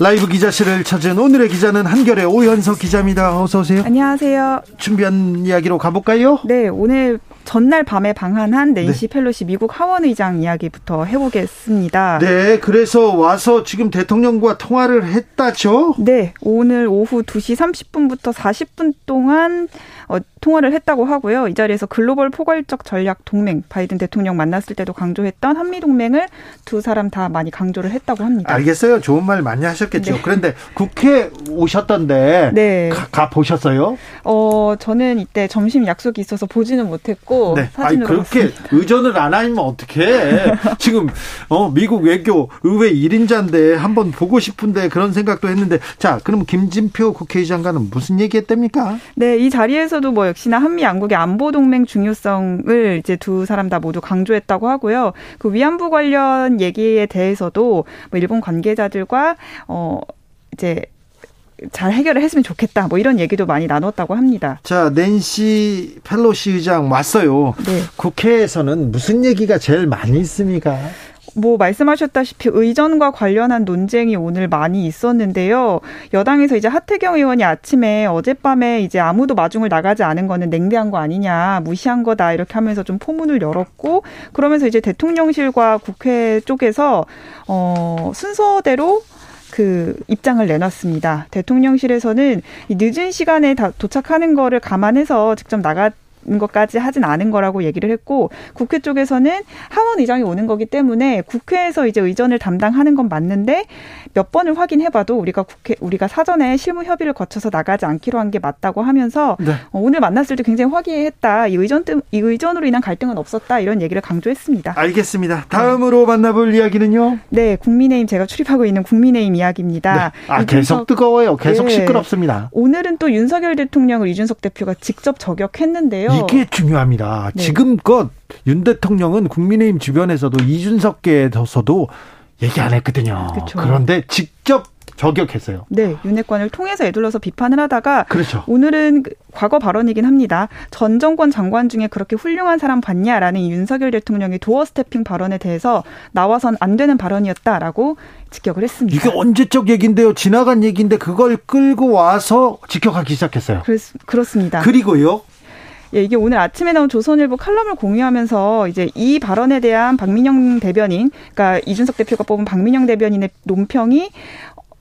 라이브 기자실을 찾은 오늘의 기자는 한결의 오현석 기자입니다. 어서 오세요. 안녕하세요. 준비한 이야기로 가볼까요? 네, 오늘 전날 밤에 방한한 낸시 네. 펠로시 미국 하원 의장 이야기부터 해보겠습니다. 네, 그래서 와서 지금 대통령과 통화를 했다죠? 네, 오늘 오후 2시 30분부터 40분 동안 어, 통화를 했다고 하고요. 이 자리에서 글로벌 포괄적 전략 동맹 바이든 대통령 만났을 때도 강조했던 한미 동맹을 두 사람 다 많이 강조를 했다고 합니다. 알겠어요. 좋은 말 많이 하셨겠죠. 네. 그런데 국회 오셨던데 네. 가, 가, 보셨어요? 어, 저는 이때 점심 약속이 있어서 보지는 못했고 네. 사진으로 아니, 그렇게 봤습니다. 의전을 안 하면 어떡해. 지금 어, 미국 외교 의회 1인자인데 한번 보고 싶은데 그런 생각도 했는데 자, 그럼 김진표 국회의장과는 무슨 얘기했답니까? 네, 이 자리에서 에서도 뭐 역시나 한미 양국의 안보 동맹 중요성을 이제 두 사람 다 모두 강조했다고 하고요. 그 위안부 관련 얘기에 대해서도 뭐 일본 관계자들과 어 이제 잘 해결을 했으면 좋겠다. 뭐 이런 얘기도 많이 나눴다고 합니다. 자, 낸시 펠로시 의장 왔어요. 네. 국회에서는 무슨 얘기가 제일 많이 있습니까? 뭐 말씀하셨다시피 의전과 관련한 논쟁이 오늘 많이 있었는데요. 여당에서 이제 하태경 의원이 아침에 어젯밤에 이제 아무도 마중을 나가지 않은 거는 냉대한 거 아니냐, 무시한 거다 이렇게 하면서 좀 포문을 열었고 그러면서 이제 대통령실과 국회 쪽에서 어 순서대로 그 입장을 내놨습니다. 대통령실에서는 이 늦은 시간에 다 도착하는 거를 감안해서 직접 나가 것까지 하진 않은 거라고 얘기를 했고 국회 쪽에서는 하원 의장이 오는 거기 때문에 국회에서 이제 의전을 담당하는 건 맞는데 몇 번을 확인해봐도 우리가 국회 우리가 사전에 실무 협의를 거쳐서 나가지 않기로 한 게 맞다고 하면서 네. 어, 오늘 만났을 때 굉장히 화기애애했다. 이 의전 이 의전으로 인한 갈등은 없었다 이런 얘기를 강조했습니다. 알겠습니다. 다음으로 네. 만나볼 이야기는요. 네, 국민의힘 제가 출입하고 있는 국민의힘 이야기입니다. 네. 아 계속 뜨거워요. 계속 네. 시끄럽습니다. 오늘은 또 윤석열 대통령을 이준석 대표가 직접 저격했는데요. 이게 중요합니다. 네. 지금껏 윤 대통령은 국민의힘 주변에서도 이준석계에서도 얘기 안 했거든요. 그렇죠. 그런데 직접 저격했어요. 네, 윤핵관을 통해서 애둘러서 비판을 하다가 그렇죠. 오늘은 그 과거 발언이긴 합니다. 전 정권 장관 중에 그렇게 훌륭한 사람 봤냐라는 윤석열 대통령의 도어 스태핑 발언에 대해서 나와선 안 되는 발언이었다라고 직격을 했습니다. 이게 언제적 얘기인데요. 지나간 얘기인데 그걸 끌고 와서 직격하기 시작했어요. 그렇, 그렇습니다. 그리고요. 예, 이게 오늘 아침에 나온 조선일보 칼럼을 공유하면서 이제 이 발언에 대한 박민영 대변인, 그러니까 이준석 대표가 뽑은 박민영 대변인의 논평이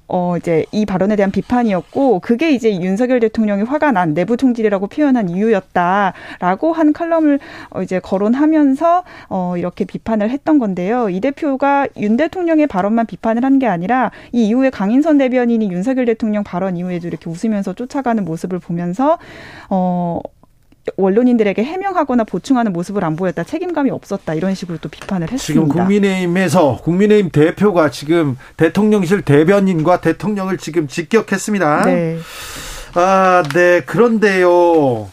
어, 이제 이 발언에 대한 비판이었고, 그게 이제 윤석열 대통령이 화가 난 내부 총질이라고 표현한 이유였다라고 한 칼럼을 어, 이제 거론하면서, 어, 이렇게 비판을 했던 건데요. 이 대표가 윤 대통령의 발언만 비판을 한 게 아니라, 이 이후에 강인선 대변인이 윤석열 대통령 발언 이후에도 이렇게 웃으면서 쫓아가는 모습을 보면서, 어, 원론인들에게 해명하거나 보충하는 모습을 안 보였다. 책임감이 없었다. 이런 식으로 또 비판을 했습니다. 지금 국민의힘에서 국민의힘 대표가 지금 대통령실 대변인과 대통령을 지금 직격했습니다. 네. 아, 네. 그런데요.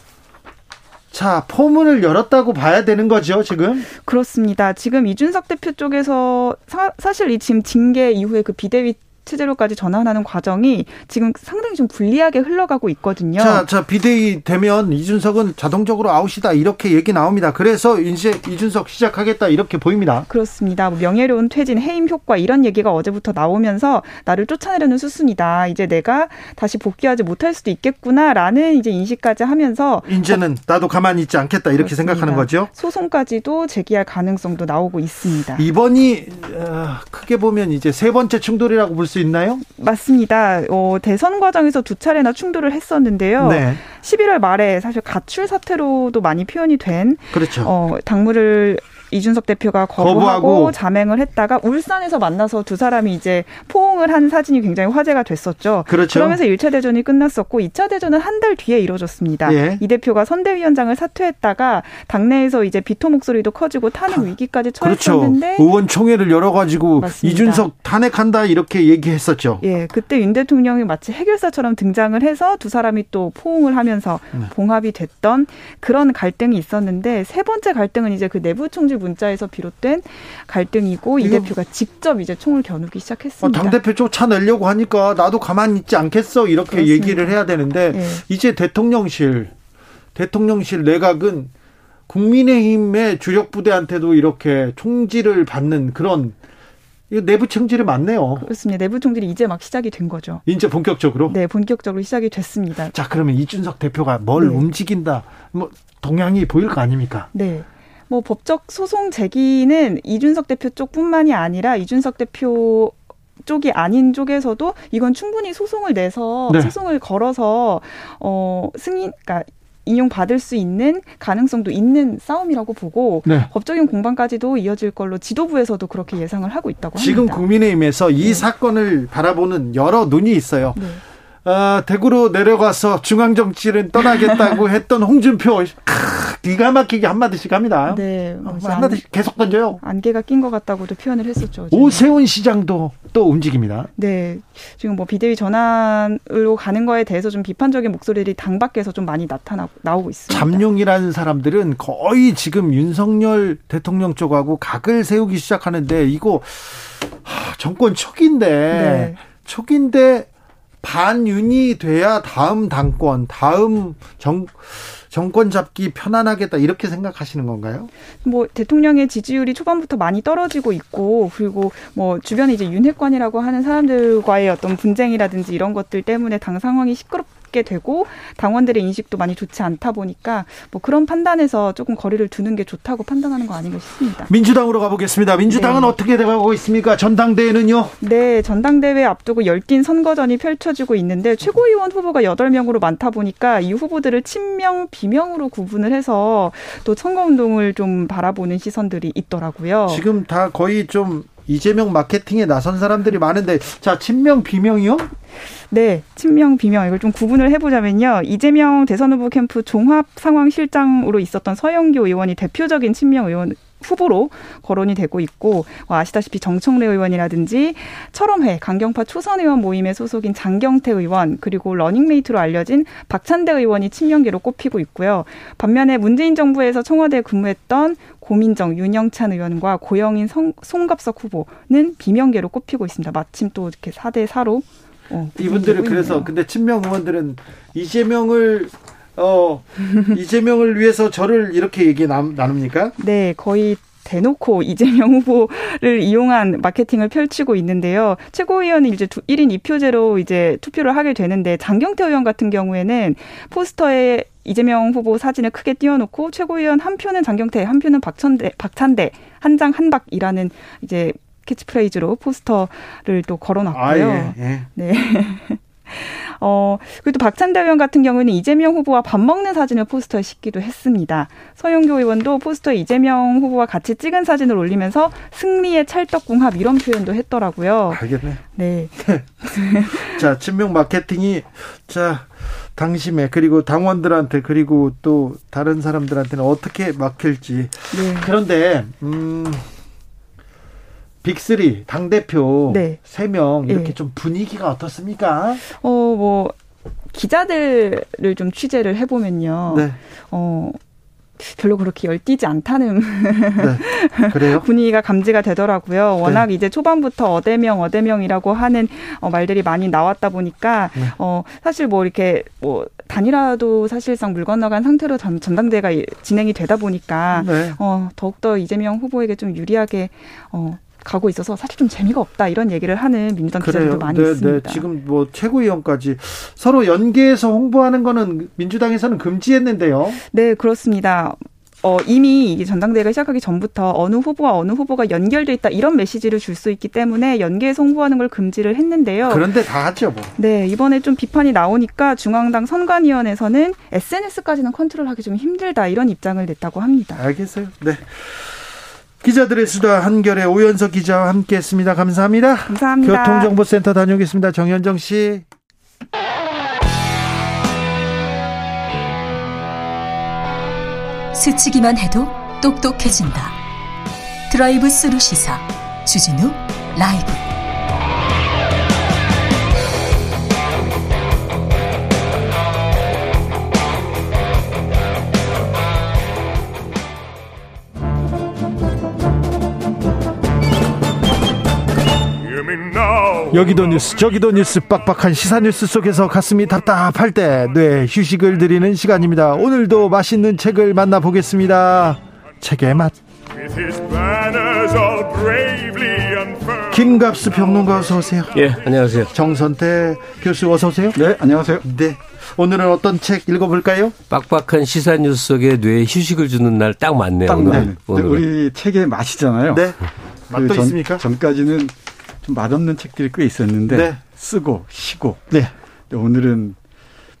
자, 포문을 열었다고 봐야 되는 거죠, 지금? 그렇습니다. 지금 이준석 대표 쪽에서 사, 실이 지금 징계 이후에 그 비대위 체제로까지 전환하는 과정이 지금 상당히 좀 불리하게 흘러가고 있거든요. 자, 자 비대위 되면 이준석은 자동적으로 아웃이다 이렇게 얘기 나옵니다. 그래서 이제 이준석 시작하겠다 이렇게 보입니다. 그렇습니다. 뭐 명예로운 퇴진, 해임 효과 이런 얘기가 어제부터 나오면서 나를 쫓아내려는 수순이다. 이제 내가 다시 복귀하지 못할 수도 있겠구나라는 이제 인식까지 하면서 이제는 나도 가만히 있지 않겠다 이렇게 그렇습니다. 생각하는 거죠. 소송까지도 제기할 가능성도 나오고 있습니다. 이번이 어, 크게 보면 이제 세 번째 충돌이라고 볼 수수 있나요? 맞습니다. 어, 대선 과정에서 두 차례나 충돌을 했었는데요. 네. 11월 말에 사실 가출 사태로도 많이 표현이 된 그렇죠. 어, 당무를 이준석 대표가 거부하고, 거부하고, 자맹을 했다가 울산에서 만나서 두 사람이 이제 포옹을 한 사진이 굉장히 화제가 됐었죠. 그렇죠. 그러면서 1차 대전이 끝났었고 2차 대전은 한 달 뒤에 이루어졌습니다. 예. 이 대표가 선대위원장을 사퇴했다가 당내에서 이제 비토 목소리도 커지고 탄핵 위기까지 처했었는데 그렇죠. 의원총회를 열어 가지고 이준석 탄핵한다 이렇게 얘기했었죠. 예, 그때 윤 대통령이 마치 해결사처럼 등장을 해서 두 사람이 또 포옹을 하면서 네. 봉합이 됐던 그런 갈등이 있었는데 세 번째 갈등은 이제 그 내부 총질 문자에서 비롯된 갈등이고 이 대표가 직접 이제 총을 겨누기 시작했습니다. 어, 당 대표 쫓아내려고 하니까 나도 가만히 있지 않겠어 이렇게 그렇습니다. 얘기를 해야 되는데 네. 이제 대통령실 대통령실 내각은 국민의힘의 주력 부대한테도 이렇게 총질을 받는 그런 내부 총질이 맞네요. 그렇습니다. 내부 총질이 이제 막 시작이 된 거죠. 이제 본격적으로? 네, 본격적으로 시작이 됐습니다. 자, 그러면 이준석 대표가 뭘 네. 움직인다, 뭐 동향이 보일 거 아닙니까? 네. 뭐 법적 소송 제기는 이준석 대표 쪽뿐만이 아니라 이준석 대표 쪽이 아닌 쪽에서도 이건 충분히 소송을 내서 네. 소송을 걸어서 어 승인 그러니까 인용받을 수 있는 가능성도 있는 싸움이라고 보고 네. 법적인 공방까지도 이어질 걸로 지도부에서도 그렇게 예상을 하고 있다고 합니다. 지금 국민의힘에서 이 네. 사건을 바라보는 여러 눈이 있어요. 네. 어, 대구로 내려가서 중앙 정치를 떠나겠다고 했던 홍준표 기가 막히게 한마디씩 합니다. 네. 어, 한마디씩 계속 던져요. 안개가 낀 것 같다고도 표현을 했었죠. 어제. 오세훈 시장도 또 움직입니다. 네. 지금 뭐 비대위 전환으로 가는 거에 대해서 좀 비판적인 목소리들이 당 밖에서 좀 많이 나타나고 나오고 있습니다. 잠룡이라는 사람들은 거의 지금 윤석열 대통령 쪽하고 각을 세우기 시작하는데 이거 정권 초기인데 네. 초기인데 반윤이 돼야 다음 당권, 다음 정 정권 잡기 편안하겠다 이렇게 생각하시는 건가요? 뭐 대통령의 지지율이 초반부터 많이 떨어지고 있고 그리고 뭐 주변에 이제 윤핵관이라고 하는 사람들과의 어떤 분쟁이라든지 이런 것들 때문에 당 상황이 시끄럽 있게 되고 당원들의 인식도 많이 좋지 않다 보니까 뭐 그런 판단에서 조금 거리를 두는 게 좋다고 판단하는 거 아닌가 싶습니다. 민주당으로 가보겠습니다. 민주당은 네. 어떻게 돼가고 있습니까? 전당대회는요? 네, 전당대회 앞두고 열띤 선거전이 펼쳐지고 있는데 최고위원 후보가 8명으로 많다 보니까 이 후보들을 친명, 비명으로 구분을 해서 또 선거운동을 좀 바라보는 시선들이 있더라고요. 지금 다 거의 좀 이재명 마케팅에 나선 사람들이 많은데 자 친명 비명이요? 네, 친명 비명 이걸 좀 구분을 해보자면요. 이재명 대선 후보 캠프 종합 상황 실장으로 있었던 서영교 의원이 대표적인 친명 의원 후보로 거론이 되고 있고 뭐 아시다시피 정청래 의원이라든지 처럼회 강경파 초선 의원 모임에 소속인 장경태 의원 그리고 러닝메이트로 알려진 박찬대 의원이 친명계로 꼽히고 있고요. 반면에 문재인 정부에서 청와대에 근무했던 고민정, 윤영찬 의원과 고영인 성, 송갑석 후보는 비명계로 꼽히고 있습니다. 마침 또 이렇게 4대 4로 어, 이분들은 그래서 근데 친명 의원들은 이재명을 어 이재명을 위해서 저를 이렇게 얘기 나, 나눕니까? 네, 거의 대놓고 이재명 후보를 이용한 마케팅을 펼치고 있는데요. 최고위원은 이제 1인 2표제로 이제 투표를 하게 되는데 장경태 의원 같은 경우에는 포스터에 이재명 후보 사진을 크게 띄워놓고 최고위원 한 표는 장경태, 한 표는 박찬대, 박찬대, 한 장 한박이라는 이제 캐치프레이즈로 포스터를 또 걸어놨고요. 아, 예, 예. 네. 어, 그리고 또 박찬대 의원 같은 경우는 이재명 후보와 밥 먹는 사진을 포스터에 싣기도 했습니다. 서영교 의원도 포스터에 이재명 후보와 같이 찍은 사진을 올리면서 승리의 찰떡궁합 이런 표현도 했더라고요. 알겠네. 네. 자, 친명 마케팅이 자, 당심에 그리고 당원들한테 그리고 또 다른 사람들한테는 어떻게 막힐지. 네. 그런데 음 빅3 당 대표 네. 3명 이렇게 네. 좀 분위기가 어떻습니까? 어, 뭐 기자들을 좀 취재를 해 보면요. 네. 어, 별로 그렇게 열띠지 않다는 네, 그래요? 분위기가 감지가 되더라고요. 워낙 네. 이제 초반부터 어대명 어대명이라고 하는 어, 말들이 많이 나왔다 보니까 네. 어 사실 뭐 이렇게 뭐 단일화도 사실상 물 건너간 상태로 전, 전당대회가 진행이 되다 보니까 네. 어 더욱더 이재명 후보에게 좀 유리하게 어 가고 있어서 사실 좀 재미가 없다 이런 얘기를 하는 민주당 기자들도 많이 네, 네. 있습니다. 네. 지금 뭐 최고위원까지 서로 연계해서 홍보하는 거는 민주당에서는 금지했는데요. 네, 그렇습니다. 어, 이미 전당대회가 시작하기 전부터 어느 후보와 어느 후보가 연결돼 있다 이런 메시지를 줄 수 있기 때문에 연계해서 홍보하는 걸 금지를 했는데요. 그런데 다 하죠, 뭐. 네, 이번에 좀 비판이 나오니까 중앙당 선관위원회에서는 SNS까지는 컨트롤하기 좀 힘들다 이런 입장을 냈다고 합니다. 알겠어요. 네. 기자들의 수다 한겨레 오연석 기자와 함께했습니다. 감사합니다. 감사합니다. 교통정보센터 다녀오겠습니다. 정현정 씨. 스치기만 해도 똑똑해진다. 드라이브 스루 시사 주진우 라이브. 여기도 뉴스 저기도 뉴스 빡빡한 시사 뉴스 속에서 가슴이 답답할 때 뇌 휴식을 드리는 시간입니다. 오늘도 맛있는 책을 만나보겠습니다. 책의 맛. 김갑수 평론가 어서 오세요. 예, 안녕하세요. 정선태 교수 어서 오세요. 네, 안녕하세요. 네. 오늘은 어떤 책 읽어볼까요? 빡빡한 시사 뉴스 속에 뇌에 휴식을 주는 날 딱 맞네요. 딱 오늘. 네. 오늘. 우리 책의 맛이잖아요. 네. 맛도 전, 있습니까? 전까지는 좀 맛없는 책들이 꽤 있었는데 네. 쓰고 쉬고. 네. 오늘은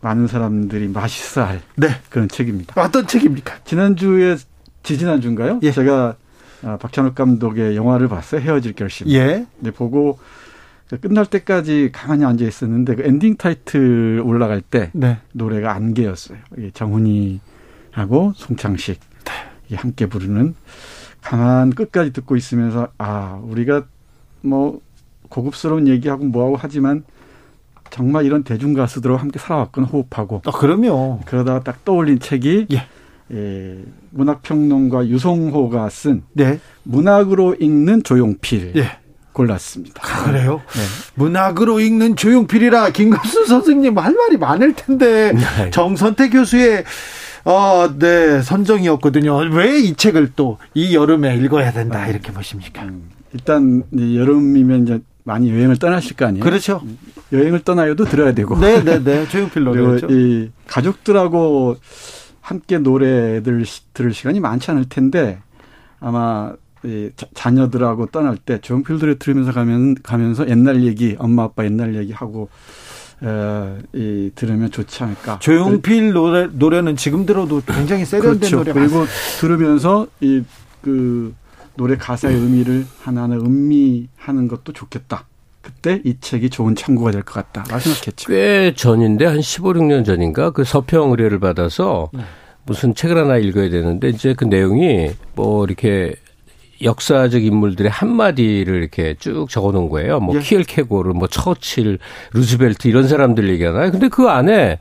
많은 사람들이 맛있어 할 네. 그런 책입니다. 어떤 책입니까? 지난주에 지지난 주인가요? 예. 제가 아, 박찬욱 감독의 영화를 봤어요. 헤어질 결심. 예. 네, 보고 끝날 때까지 가만히 앉아 있었는데 그 엔딩 타이틀 올라갈 때 네. 노래가 안개였어요. 정훈이하고 송창식 네. 함께 부르는 가만 끝까지 듣고 있으면서 아 우리가 뭐 고급스러운 얘기하고 뭐하고 하지만 정말 이런 대중 가수들과 함께 살아왔구나 호흡하고. 아, 그럼요. 그러다가 딱 떠올린 책이 예. 예, 문학평론가 유성호가 쓴 네. 문학으로 읽는 조용필. 예. 골랐습니다. 아, 그래요? 네. 문학으로 읽는 조용필이라 김갑수 선생님 할 말이 많을 텐데 네. 정선태 교수의 어, 네, 선정이었거든요. 왜 이 책을 또 이 여름에 읽어야 된다 이렇게 보십니까? 음, 일단 여름이면 이제 많이 여행을 떠나실 거 아니에요? 그렇죠. 여행을 떠나요도 들어야 되고. 네, 네, 네. 조용필 노래죠. 이 가족들하고 함께 노래들 들을 시간이 많지 않을 텐데 아마 이 자녀들하고 떠날 때 조용필 노래 들으면서 가면 가면서 옛날 얘기, 엄마 아빠 옛날 얘기 하고 에, 이 들으면 좋지 않을까. 조용필 노래 노래는 지금 들어도 굉장히 세련된 그렇죠. 노래. 그리고 들으면서 이 그 노래 가사의 의미를 하나하나 음미하는 것도 좋겠다. 그때 이 책이 좋은 참고가 될 것 같다. 생각했죠. 꽤 전인데 한 15, 16년 전인가 그 서평 의뢰를 받아서 네. 무슨 책을 하나 읽어야 되는데 이제 그 내용이 뭐 이렇게 역사적 인물들의 한마디를 이렇게 쭉 적어 놓은 거예요. 뭐 예. 키엘케고르, 뭐 처칠, 루즈벨트 이런 사람들 얘기하나요? 근데 그 안에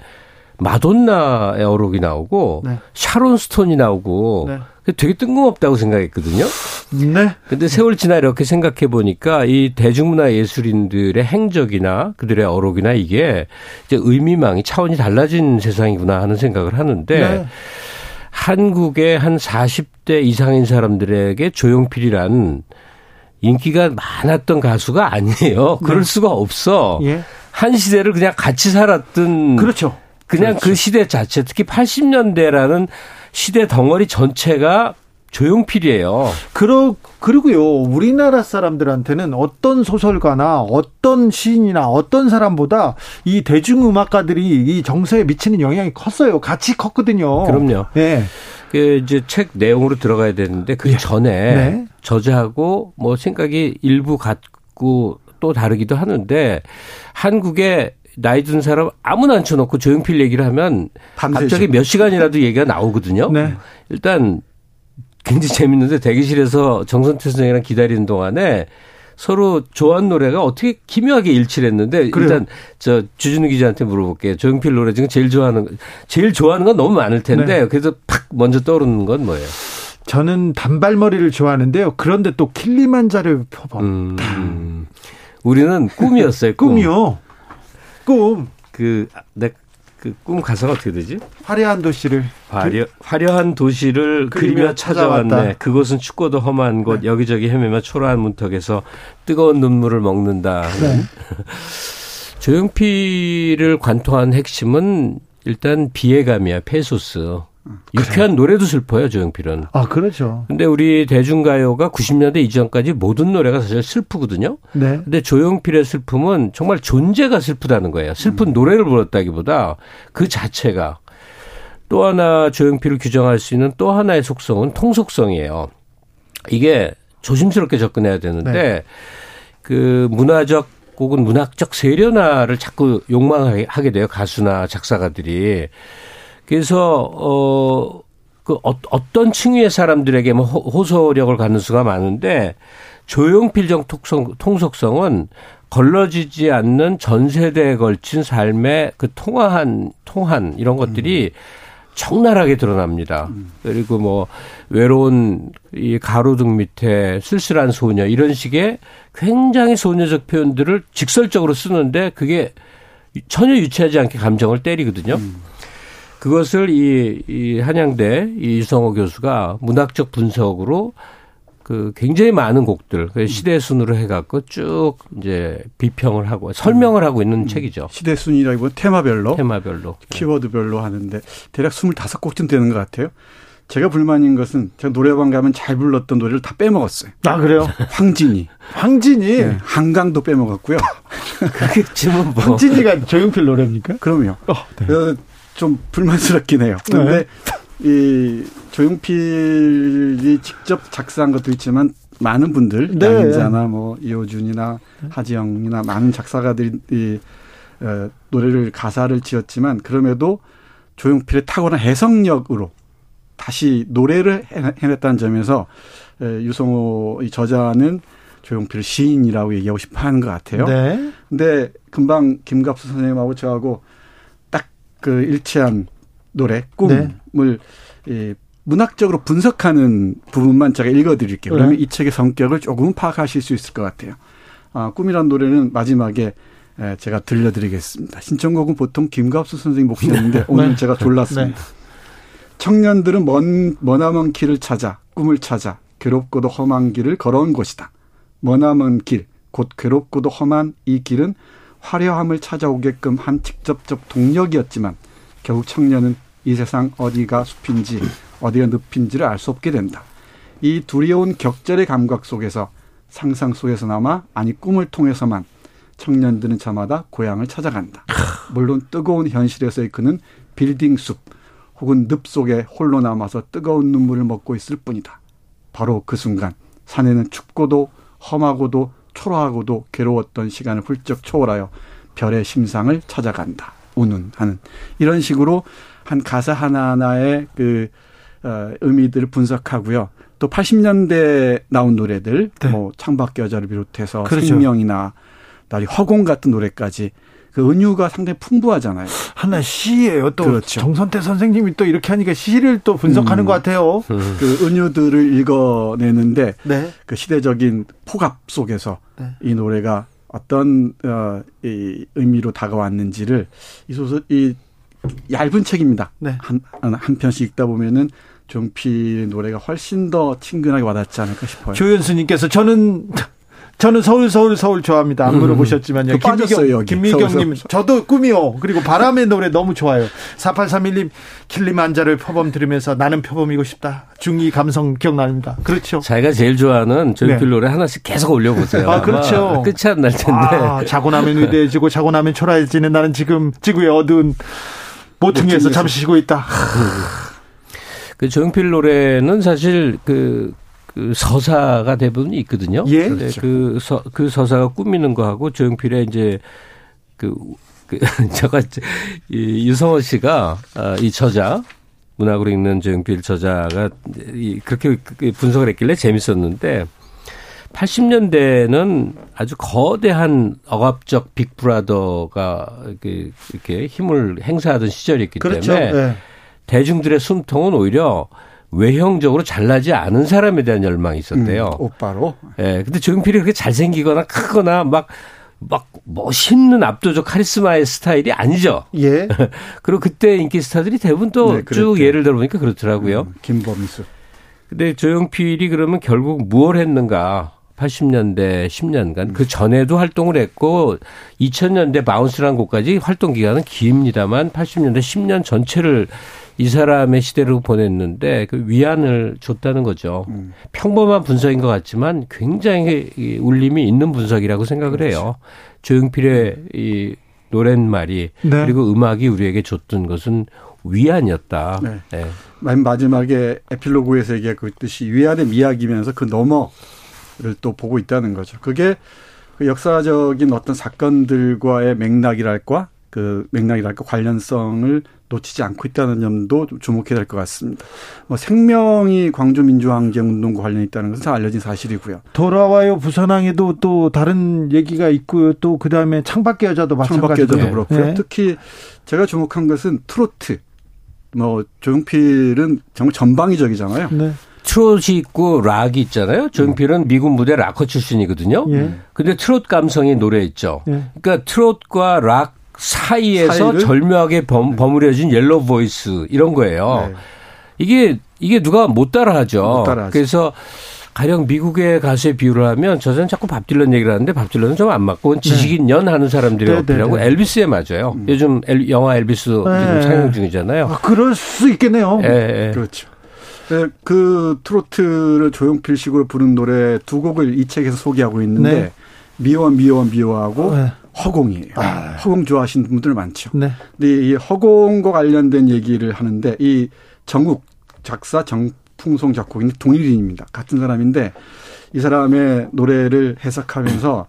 마돈나의 어록이 나오고 네. 샤론 스톤이 나오고 네. 되게 뜬금없다고 생각했거든요. 네. 근데 세월 지나 이렇게 생각해 보니까 이 대중문화 예술인들의 행적이나 그들의 어록이나 이게 이제 의미망이 차원이 달라진 세상이구나 하는 생각을 하는데 네. 한국의 한 40대 이상인 사람들에게 조용필이란 인기가 많았던 가수가 아니에요. 그럴 네. 수가 없어. 예. 한 시대를 그냥 같이 살았던 그렇죠. 그냥 그 그렇죠. 그 시대 자체 특히 80년대라는 시대 덩어리 전체가 조용필이에요. 그러, 그리고요, 우리나라 사람들한테는 어떤 소설가나 어떤 시인이나 어떤 사람보다 이 대중음악가들이 이 정서에 미치는 영향이 컸어요. 같이 컸거든요. 그럼요. 네. 그 이제 책 내용으로 들어가야 되는데 그 예. 전에 네. 저자하고 뭐 생각이 일부 같고 또 다르기도 하는데 한국의 나이 든 사람 아무나 앉혀놓고 조용필 얘기를 하면 밤새죠. 갑자기 몇 시간이라도 얘기가 나오거든요. 네. 일단 굉장히 재밌는데 대기실에서 정선태 선생이랑 기다리는 동안에 서로 좋아하는 노래가 어떻게 기묘하게 일치를 했는데 그래요. 일단 저 주진우 기자한테 물어볼게요. 조용필 노래 중에 제일 좋아하는 제일 좋아하는 건 너무 많을 텐데 네. 그래서 팍 먼저 떠오르는 건 뭐예요? 저는 단발머리를 좋아하는데요. 그런데 또 킬리만자르 표범. 음, 우리는 꿈이었어요. 꿈. 꿈이요. 꿈. 그, 내, 그 꿈 가사가 어떻게 되지? 화려한 도시를. 화려, 화려한 도시를 그리며 찾아왔네. 찾아왔다. 그곳은 춥고도 험한 곳, 네. 여기저기 헤매며 초라한 문턱에서 뜨거운 눈물을 먹는다. 네. 조용필을 관통한 핵심은 일단 비애감이야, 페소스. 유쾌한. 노래도 슬퍼요, 조용필은. 아, 그렇죠. 근데 우리 대중가요가 90년대 이전까지 모든 노래가 사실 슬프거든요. 네. 근데 조용필의 슬픔은 정말 존재가 슬프다는 거예요. 슬픈 음. 노래를 불렀다기보다 그 자체가 또 하나 조용필을 규정할 수 있는 또 하나의 속성은 통속성이에요. 이게 조심스럽게 접근해야 되는데 네. 그 문화적 혹은 문학적 세련화를 자꾸 욕망하게 돼요. 가수나 작사가들이. 그래서 어, 그 어, 어떤 층위의 사람들에게 뭐 호소력을 갖는 수가 많은데 조용필적 통속, 통속성은 걸러지지 않는 전 세대에 걸친 삶의 그 통화한 통한 이런 것들이 음. 적나라하게 드러납니다. 음. 그리고 뭐 외로운 이 가로등 밑에 쓸쓸한 소녀 이런 식의 굉장히 소녀적 표현들을 직설적으로 쓰는데 그게 전혀 유치하지 않게 감정을 때리거든요. 음. 그것을 이, 이 한양대 이 유성호 교수가 문학적 분석으로 그 굉장히 많은 곡들 그 시대 순으로 해갖고 쭉 이제 비평을 하고 설명을 하고 있는 음. 책이죠. 시대 순이라기보다 테마별로, 테마별로, 키워드별로 하는데 대략 25곡쯤 되는 것 같아요. 제가 불만인 것은 제가 노래방 가면 잘 불렀던 노래를 다 빼먹었어요. 아 그래요? 황진이. 황진이. 네, 한강도 빼먹었고요. 그게 지금 뭐. 황진이가 조용필 노래입니까? 그럼요. 어, 네. 좀 불만스럽긴 해요. 그런데 네. 이 조용필이 직접 작사한 것도 있지만 많은 분들 네. 양자나 뭐 이호준이나 하지영이나 많은 작사가들이 이 어, 노래를 가사를 지었지만 그럼에도 조용필의 탁월한 해석력으로 다시 노래를 해냈다는 점에서 유성호 이 저자는 조용필 시인이라고 얘기하고 싶어 하는 것 같아요. 네. 근데 금방 김갑수 선생님하고 저하고 딱 그 일치한 노래 꿈을 네. 이 문학적으로 분석하는 부분만 제가 읽어드릴게요. 그러면 네. 이 책의 성격을 조금 파악하실 수 있을 것 같아요. 아, 꿈이란 노래는 마지막에 제가 들려드리겠습니다. 신청곡은 보통 김갑수 선생님 목소리인데 네. 오늘 네. 제가 졸랐습니다. 네. 청년들은 먼, 머나먼 길을 찾아 꿈을 찾아 괴롭고도 험한 길을 걸어온 것이다. 머나먼 길, 곧 괴롭고도 험한 이 길은 화려함을 찾아오게끔 한 직접적 동력이었지만 결국 청년은 이 세상 어디가 숲인지 어디가 늪인지를 알 수 없게 된다. 이 두려운 격절의 감각 속에서 상상 속에서나마 아니 꿈을 통해서만 청년들은 저마다 고향을 찾아간다. 물론 뜨거운 현실에서의 그는 빌딩 숲 혹은 늪 속에 홀로 남아서 뜨거운 눈물을 먹고 있을 뿐이다. 바로 그 순간 산에는 춥고도 험하고도 초라하고도 괴로웠던 시간을 훌쩍 초월하여 별의 심상을 찾아간다. 우는 하는 이런 식으로 한 가사 하나하나의 그 어, 의미들을 분석하고요. 또 80년대 나온 노래들, 네. 뭐 창밖 여자를 비롯해서 그렇죠. 생명이나 날이 허공 같은 노래까지 그 은유가 상당히 풍부하잖아요. 하나 시예요. 또 그렇죠. 정선태 선생님이 또 이렇게 하니까 시를 또 분석하는 음. 것 같아요. 음. 그 은유들을 읽어내는데 네. 그 시대적인 폭압 속에서 네. 이 노래가 어떤 어, 이 의미로 다가왔는지를 이 소설 이 얇은 책입니다. 네. 한, 한 편씩 읽다 보면은 종필 노래가 훨씬 더 친근하게 와닿지 않을까 싶어요. 조현수님께서 저는 저는 서울 서울 서울 좋아합니다. 안 물어보셨지만요. 그 김미경 김미경님 저도 꿈이요. 그리고 바람의 노래 너무 좋아요. 4831님 킬리만자를 표범 들으면서 나는 표범이고 싶다. 중이 감성 기억납니다. 그렇죠. 자기가 제일 좋아하는 조용필 네. 노래 하나씩 계속 올려보세요. 아 그렇죠. 끝이 안 날 텐데. 아, 자고 나면 위대해지고 자고 나면 초라해지는 나는 지금 지구의 어두운 모퉁이에서 잠시 쉬고 있다. 그 조용필 노래는 사실 그, 그 서사가 대부분 있거든요. 예. 그렇죠. 그, 서, 그 서사가 꾸미는 거하고 조용필의 이제 그, 그 제가 이 유성호 씨가 아, 이 저자 문학으로 읽는 조용필 저자가 이 그렇게 그 분석을 했길래 재밌었는데 80년대는 아주 거대한 억압적 빅브라더가 이렇게 힘을 행사하던 시절이었기 그렇죠. 때문에 네. 대중들의 숨통은 오히려 외형적으로 잘나지 않은 사람에 대한 열망이 있었대요. 음, 오빠로? 예. 네, 근데 조용필이 그렇게 잘생기거나 크거나 막, 막 멋있는 압도적 카리스마의 스타일이 아니죠. 예. 그리고 그때 인기 스타들이 대부분 또쭉 네, 예를 들어보니까 그렇더라고요. 음, 김범수. 근데 조용필이 그러면 결국 무엇 했는가? 80년대 10년간 그 전에도 활동을 했고 2000년대 바운스라는 곡까지 활동 기간은 깁니다만 80년대 10년 전체를 이 사람의 시대로 보냈는데 그 위안을 줬다는 거죠. 음. 평범한 분석인 것 같지만 굉장히 울림이 있는 분석이라고 생각을 그렇죠. 해요. 조용필의 이 노랫말이 네. 그리고 음악이 우리에게 줬던 것은 위안이었다. 네. 네. 맨 마지막에 에필로그에서 얘기했듯이 위안의 미학이면서 그 너머를 또 보고 있다는 거죠. 그게 그 역사적인 어떤 사건들과의 맥락이랄까 그 맥락이랄까 관련성을 놓치지 않고 있다는 점도 주목해야 될 것 같습니다. 뭐 생명이 광주 민주항쟁 운동과 관련이 있다는 것은 알려진 사실이고요. 돌아와요 부산항에도 또 다른 얘기가 있고요. 또 그다음에 창밖의 여자도 마찬가지고 창밖의 여자도 그렇고요. 네. 특히 제가 주목한 것은 트로트. 뭐 조용필은 정말 전방위적이잖아요. 네. 트롯이 있고 락이 있잖아요. 조용필은 음. 미군 무대 락커 출신이거든요. 예. 근데 트롯 감성의 노래 있죠. 예. 그러니까 트롯과 락 사이에서 사이를? 절묘하게 범, 네. 버무려진 yellow voice 이런 거예요. 네. 이게 이게 누가 못 따라하죠. 못 따라하죠. 그래서 가령 미국의 가수에 비유를 하면 저는 자꾸 밥 딜런 얘기를 하는데 밥 딜런은 좀 안 맞고 지식인 네. 연 하는 사람들이 네, 어필하고 네, 엘비스에 맞아요. 음. 요즘 엘, 영화 엘비스 지금 상영 중이잖아요. 아, 그럴 수 있겠네요. 예, 예. 그렇죠. 네, 그 트로트를 조용필식으로 부른 노래 두 곡을 이 책에서 소개하고 있는데 네. 미워 미워 미워하고 네. 허공이에요. 아. 허공 좋아하시는 분들 많죠. 네. 근데 이 허공과 관련된 얘기를 하는데 이 정욱 작사 정풍송 작곡인 동일인입니다. 같은 사람인데 이 사람의 노래를 해석하면서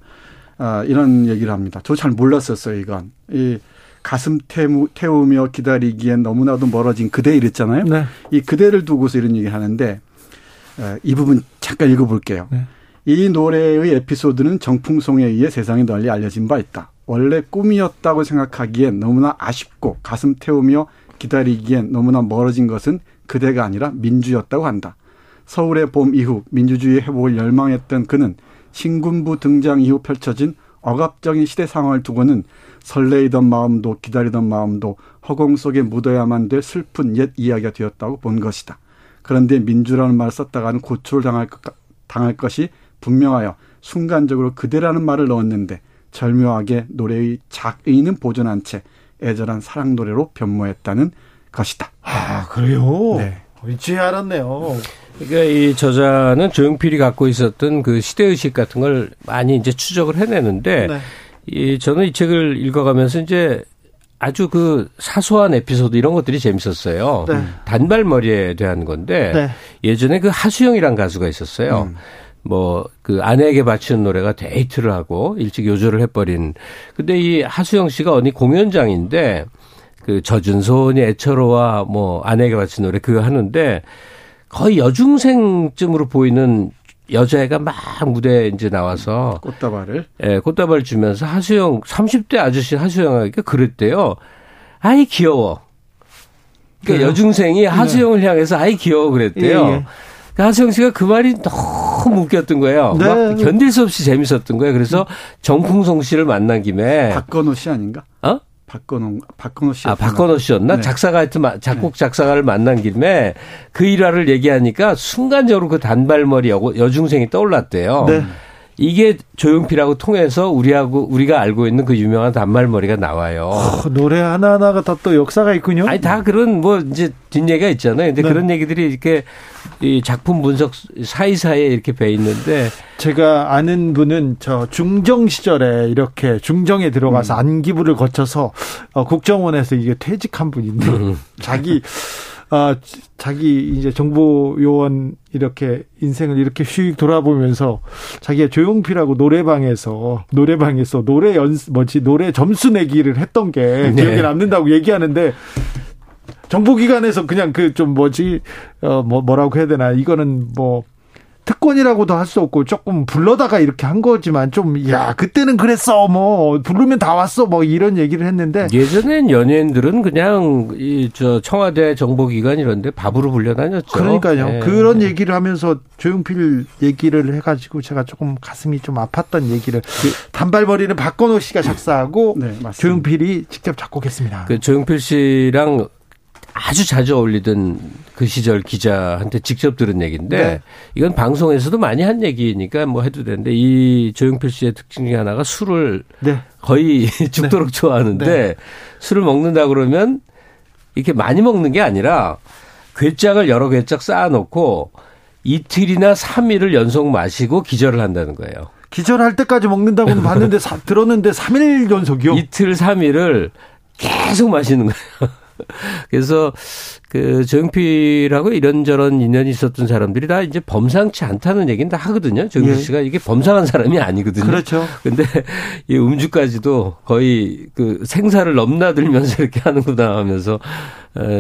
아, 이런 얘기를 합니다. 저 잘 몰랐었어요, 이건. 이 가슴 태우, 태우며 기다리기엔 너무나도 멀어진 그대 이랬잖아요. 네. 이 그대를 두고서 이런 얘기 하는데 어, 이 부분 잠깐 읽어볼게요. 네. 이 노래의 에피소드는 정풍송에 의해 세상에 널리 알려진 바 있다. 원래 꿈이었다고 생각하기엔 너무나 아쉽고 가슴 태우며 기다리기엔 너무나 멀어진 것은 그대가 아니라 민주였다고 한다. 서울의 봄 이후 민주주의 회복을 열망했던 그는 신군부 등장 이후 펼쳐진 억압적인 시대 상황을 두고는 설레이던 마음도 기다리던 마음도 허공 속에 묻어야만 될 슬픈 옛 이야기가 되었다고 본 것이다. 그런데 민주라는 말을 썼다가는 고초를 당할, 것, 당할 것이 분명하여 순간적으로 그대라는 말을 넣었는데 절묘하게 노래의 작의는 보존한 채 애절한 사랑 노래로 변모했다는 것이다. 아 그래요? 네. 이제 알았네요. 그러니까 이 저자는 조용필이 갖고 있었던 그 시대 의식 같은 걸 많이 이제 추적을 해내는데 네. 이 저는 이 책을 읽어가면서 이제 아주 그 사소한 에피소드 이런 것들이 재밌었어요. 네. 단발머리에 대한 건데 네. 예전에 그 하수영이란 가수가 있었어요. 음. 뭐 그 아내에게 바치는 노래가 데이트를 하고 일찍 요절을 해버린. 근데 이 하수영 씨가 어디 공연장인데 그 젖은 소원이 애처로와 뭐 아내에게 바치는 노래 그거 하는데 거의 여중생쯤으로 보이는 여자애가 막 무대에 이제 나와서 꽃다발을 예, 꽃다발 주면서 하수영 30대 아저씨 하수영에게 그랬대요. 아이 귀여워. 그러니까 여중생이 네. 하수영을 네. 향해서 아이 귀여워 그랬대요. 예, 예. 하수영 씨가 그 말이 너무 웃겼던 거예요. 네. 막 견딜 수 없이 재밌었던 거예요. 그래서 정풍송 씨를 만난 김에 박건호 씨 아닌가? 어? 박건호 박건호 씨. 아 박건호 씨였나? 네. 작사가 하여튼 작곡 네. 작사가를 만난 김에 그 일화를 얘기하니까 순간적으로 그 단발머리 여, 여중생이 떠올랐대요. 네. 이게 조용필하고 통해서 우리하고 우리가 알고 있는 그 유명한 단발머리가 나와요. 어, 노래 하나하나가 다 또 역사가 있군요. 아니 다 그런 뭐 이제 뒷얘기가 있잖아요. 근데 네. 그런 얘기들이 이렇게 이 작품 분석 사이사이에 이렇게 배 있는데 제가 아는 분은 저 중정 시절에 이렇게 중정에 들어가서 음. 안기부를 거쳐서 어, 국정원에서 이게 퇴직한 분인데 음. 자기 아, 자기 이제 정보 요원 이렇게 인생을 이렇게 휙 돌아보면서 자기가 조용필하고 노래방에서 노래방에서 노래 연 뭐지 노래 점수 내기를 했던 게 네. 기억에 남는다고 얘기하는데 정보기관에서 그냥 그 좀 뭐지 어 뭐 뭐라고 해야 되나 이거는 뭐 특권이라고도 할 수 없고 조금 불러다가 이렇게 한 거지만 좀 야 그때는 그랬어 뭐 부르면 다 왔어 뭐 이런 얘기를 했는데 예전엔 연예인들은 그냥 이 저 청와대 정보기관 이런데 밥으로 불려다녔죠. 그러니까요. 네. 그런 얘기를 하면서 조용필 얘기를 해가지고 제가 조금 가슴이 좀 아팠던 얘기를 그, 단발머리는 박건호 씨가 작사하고 네, 조용필이 직접 작곡했습니다. 그 조용필 씨랑 아주 자주 어울리던 그 시절 기자한테 직접 들은 얘기인데 네. 이건 방송에서도 많이 한 얘기니까 뭐 해도 되는데 이 조용필 씨의 특징 중에 하나가 술을 네. 거의 죽도록 네. 좋아하는데 네. 술을 먹는다 그러면 이렇게 많이 먹는 게 아니라 괴짝을 여러 괴짝 쌓아놓고 이틀이나 3일을 연속 마시고 기절을 한다는 거예요. 기절할 때까지 먹는다고는 봤는데 사, 들었는데 3일 연속이요? 이틀 3일을 계속 마시는 거예요. 그래서 그 조용필하고 이런저런 인연이 있었던 사람들이 다 이제 범상치 않다는 얘기는 다 하거든요. 조용필 예. 씨가 이게 범상한 사람이 아니거든요. 그렇죠. 근데 이 음주까지도 거의 그 생사를 넘나들면서 이렇게 하는구나 하면서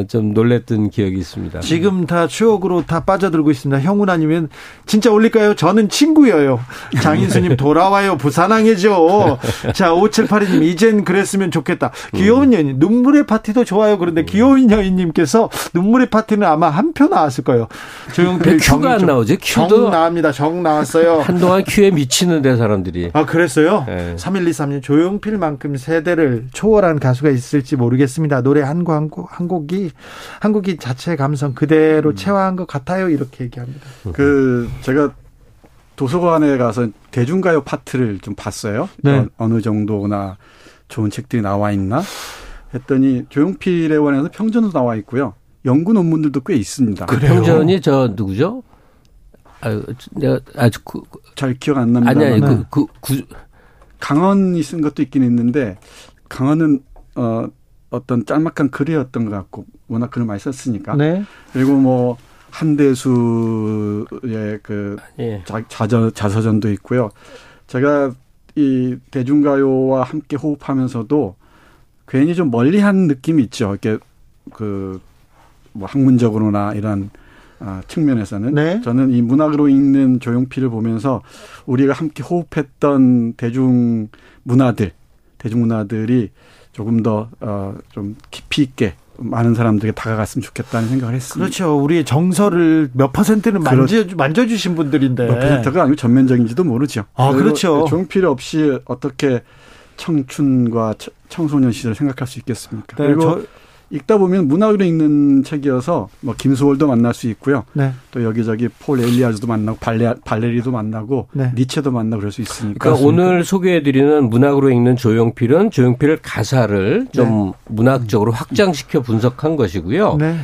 좀 놀랬던 기억이 있습니다. 지금 다 추억으로 다 빠져들고 있습니다. 형훈 아니면 진짜 올릴까요? 저는 친구예요. 장인수님 돌아와요. 부산항이죠. 자, 5782님 이젠 그랬으면 좋겠다. 귀여운 여인 눈물의 파티도 좋아요. 그런데 귀여운 여인님께서 눈물의 파티는 아마 한 표 나왔을 거예요. 조용필 큐가 안 나오지? 큐도 정 나옵니다. 정 나왔어요. 한동안 큐에 미치는데 사람들이. 아 그랬어요? 네. 3123님 조용필만큼 세대를 초월한 가수가 있을지 모르겠습니다. 노래 한곡한곡한 곡이 한국이 자체 감성 그대로 음. 체화한 것 같아요. 이렇게 얘기합니다. 그 제가 도서관에 가서 대중가요 파트를 좀 봤어요. 네. 어느 정도나 좋은 책들이 나와 있나 했더니 조용필에 관해서 평전도 나와 있고요. 연구 논문들도 꽤 있습니다. 그 평전이 저 누구죠? 아, 내가 아주 그, 잘 기억 안 납니다. 아니 아니 그, 그, 그 강헌이 쓴 것도 있긴 있는데 강헌은 어 어떤 짤막한 글이었던 것 같고 워낙 글을 많이 썼으니까. 네. 그리고 뭐 한대수의 그 예. 자저 자서전도 있고요. 제가 이 대중가요와 함께 호흡하면서도 괜히 좀 멀리한 느낌이 있죠. 이렇게 그 뭐 학문적으로나 이런 아, 측면에서는 네. 저는 이 문학으로 읽는 조용필을 보면서 우리가 함께 호흡했던 대중 문화들, 대중 문화들이 조금 더좀 어, 깊이 있게 많은 사람들에게 다가갔으면 좋겠다는 생각을 했습니다. 그렇죠. 우리의 정서를 몇 퍼센트는 만져, 만져주신 분들인데. 몇 퍼센트가 아니고 전면적인지도 모르죠. 아, 그렇죠. 조용필 없이 어떻게 청춘과 청소년 시절을 생각할 수 있겠습니까? 네, 그리고 저, 읽다 보면 문학으로 읽는 책이어서 뭐 김소월도 만날 수 있고요. 네. 또 여기저기 폴 엘뤼아르도 만나고 발레, 발레리도 만나고 네. 니체도 만나고 그럴 수 있으니까. 그러니까 오늘 소개해드리는 문학으로 읽는 조용필은 조용필을 가사를 좀 네. 문학적으로 확장시켜 분석한 것이고요. 네.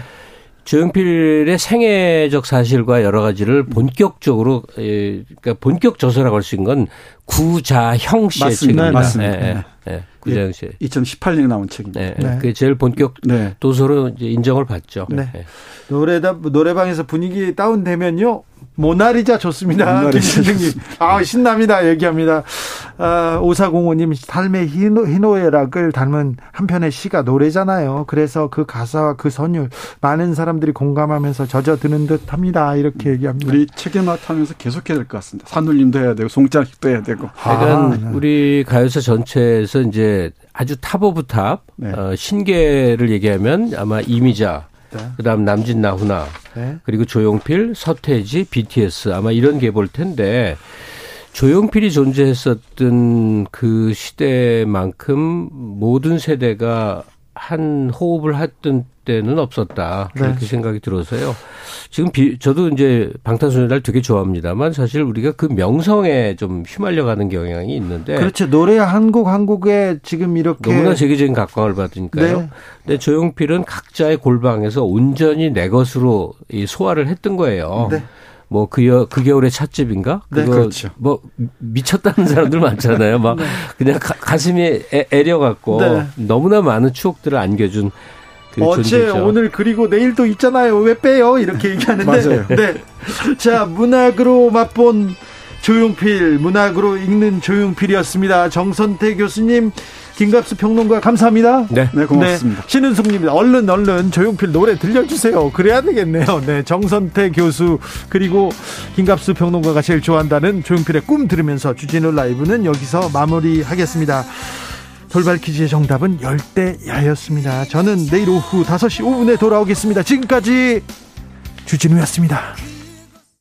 조용필의 생애적 사실과 여러 가지를 본격적으로 그러니까 본격 저서라고 할 수 있는 건 구자형 씨의 맞습니다. 책입니다. 맞습니다. 네. 네. 네. 구자형 씨. 2018년에 나온 책입니다. 네. 네. 그게 제일 본격 네. 도서로 이제 인정을 받죠. 네. 네. 노래다 노래방에서 분위기 다운되면요. 모나리자 좋습니다. 김신중님. 아, 신납니다. 얘기합니다. 아, 오사공호님, 삶의 희노, 희노애락을 닮은 한편의 시가 노래잖아요. 그래서 그 가사와 그 선율, 많은 사람들이 공감하면서 젖어드는 듯 합니다. 이렇게 얘기합니다. 우리 책에맛 하면서 계속해야 될 것 같습니다. 산울림도 해야 되고, 송창식도 해야 되고. 아, 네. 우리 가요사 전체에서 이제 아주 top of top, 네. 어, 신계를 얘기하면 아마 이미자, 네. 그다음 남진 나훈아 네. 그리고 조용필, 서태지, BTS 아마 이런 게 볼 텐데 조용필이 존재했었던 그 시대만큼 모든 세대가 한 호흡을 했던 때는 없었다. 그렇게 네. 생각이 들어서요. 지금 비, 저도 이제 방탄소년단 되게 좋아합니다만 사실 우리가 그 명성에 좀 휘말려 가는 경향이 있는데. 그렇죠. 노래 한 곡 한 곡에 지금 이렇게. 너무나 세계적인 각광을 받으니까요. 네. 근데 조용필은 각자의 골방에서 온전히 내 것으로 이 소화를 했던 거예요. 네. 뭐그 그 겨울의 찻집인가? 네, 그거 그렇죠. 뭐 미쳤다는 사람들 많잖아요. 막 네. 그냥 가, 슴이 애 려 갖고 네. 너무나 많은 추억들을 안겨준 그 어제 존재죠. 오늘 그리고 내일도 있잖아요. 왜 빼요? 이렇게 얘기하는데. 맞아요. 네. 자, 문학으로 맛본 조용필, 문학으로 읽는 조용필이었습니다. 정선태 교수님 김갑수 평론가 감사합니다. 네, 네 고맙습니다. 네, 신은숙님 얼른 얼른 조용필 노래 들려주세요. 그래야 되겠네요. 네, 정선태 교수 그리고 김갑수 평론가가 제일 좋아한다는 조용필의 꿈 들으면서 주진우 라이브는 여기서 마무리하겠습니다. 돌발 퀴즈의 정답은 열대야였습니다. 저는 내일 오후 5시 5분에 돌아오겠습니다. 지금까지 주진우였습니다.